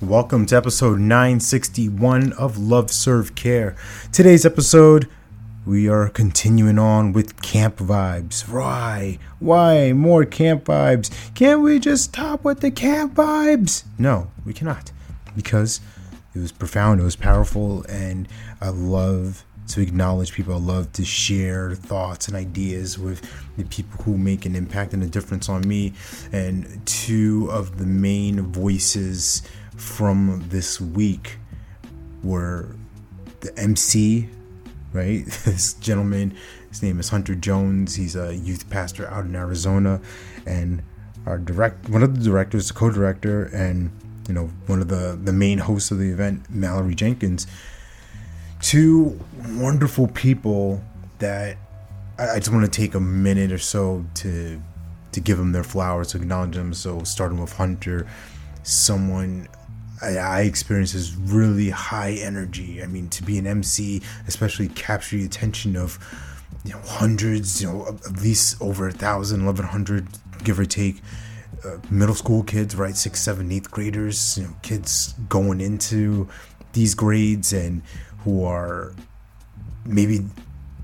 Welcome to episode 961 of Love Serve Care. Today's episode, we are continuing on with camp vibes. Why? Why more camp vibes? Can't we just stop with the camp vibes? No, we cannot. Because it was profound, it was powerful, and I love to acknowledge people. I love to share thoughts and ideas with the people who make an impact and a difference on me. And two of the main voices from this week were the MC, right? This gentleman, his name is Hunter Jones. He's a youth pastor out in Arizona, and our direct one of the directors, the co-director, and you know one of the the main hosts of the event, Mallory Jenkins. Two wonderful people that I, I just want to take a minute or so to to give them their flowers, to acknowledge them. So starting with Hunter, someone I, I experience is really high energy. I mean, to be an MC, especially capture the attention of you know hundreds, you know at least over a thousand, eleven hundred, give or take. Uh, middle school kids, right? Six, seven, eighth graders, you know, kids going into these grades and who are maybe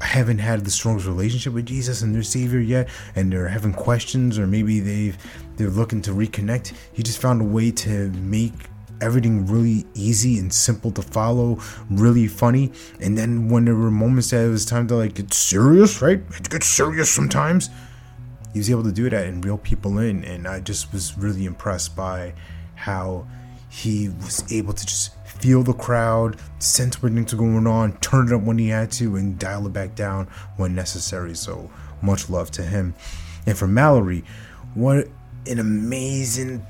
haven't had the strongest relationship with Jesus and their Savior yet, and they're having questions, or maybe they've they're looking to reconnect. He just found a way to make everything really easy and simple to follow, really funny. And then when there were moments that it was time to like get serious, right? It gets serious sometimes. He was able to do that and reel people in, and I just was really impressed by how he was able to just feel the crowd, sense what things are going on, turn it up when he had to, and dial it back down when necessary. So much love to him. And for Mallory, what an amazing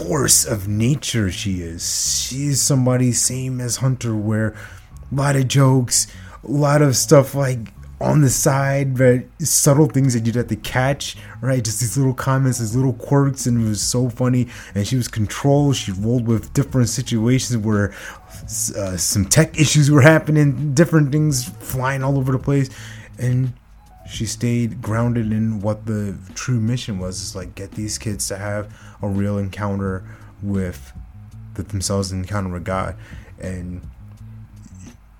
force of nature she is. She's somebody same as Hunter, where a lot of jokes, a lot of stuff like on the side, but subtle things that you'd have to catch, right? Just these little comments, these little quirks, and it was so funny. And she was controlled. She rolled with different situations where uh, some tech issues were happening, different things flying all over the place, and she stayed grounded in what the true mission was. Is like get these kids to have a real encounter with themselves and encounter with god. And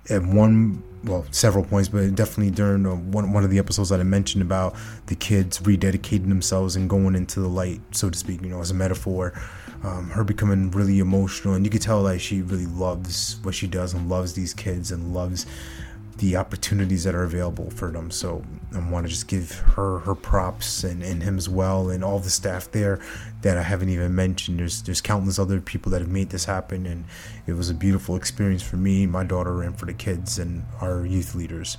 at one well several points but definitely during one, one of the episodes that i mentioned about the kids rededicating themselves and going into the light so to speak you know as a metaphor um, her becoming really emotional. And you could tell that she really loves what she does and loves these kids and loves the opportunities that are available for them. So I want to just give her her props and, and him as well and all the staff there that I haven't even mentioned. There's there's countless other people that have made this happen and it was a beautiful experience for me, my daughter, and for the kids and our youth leaders.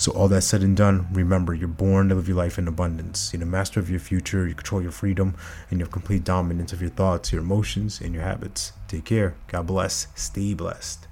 So all that said and done, remember you're born to live your life in abundance. You're the master of your future, you control your freedom, and you have complete dominance of your thoughts, your emotions, and your habits. Take care. God bless. Stay blessed.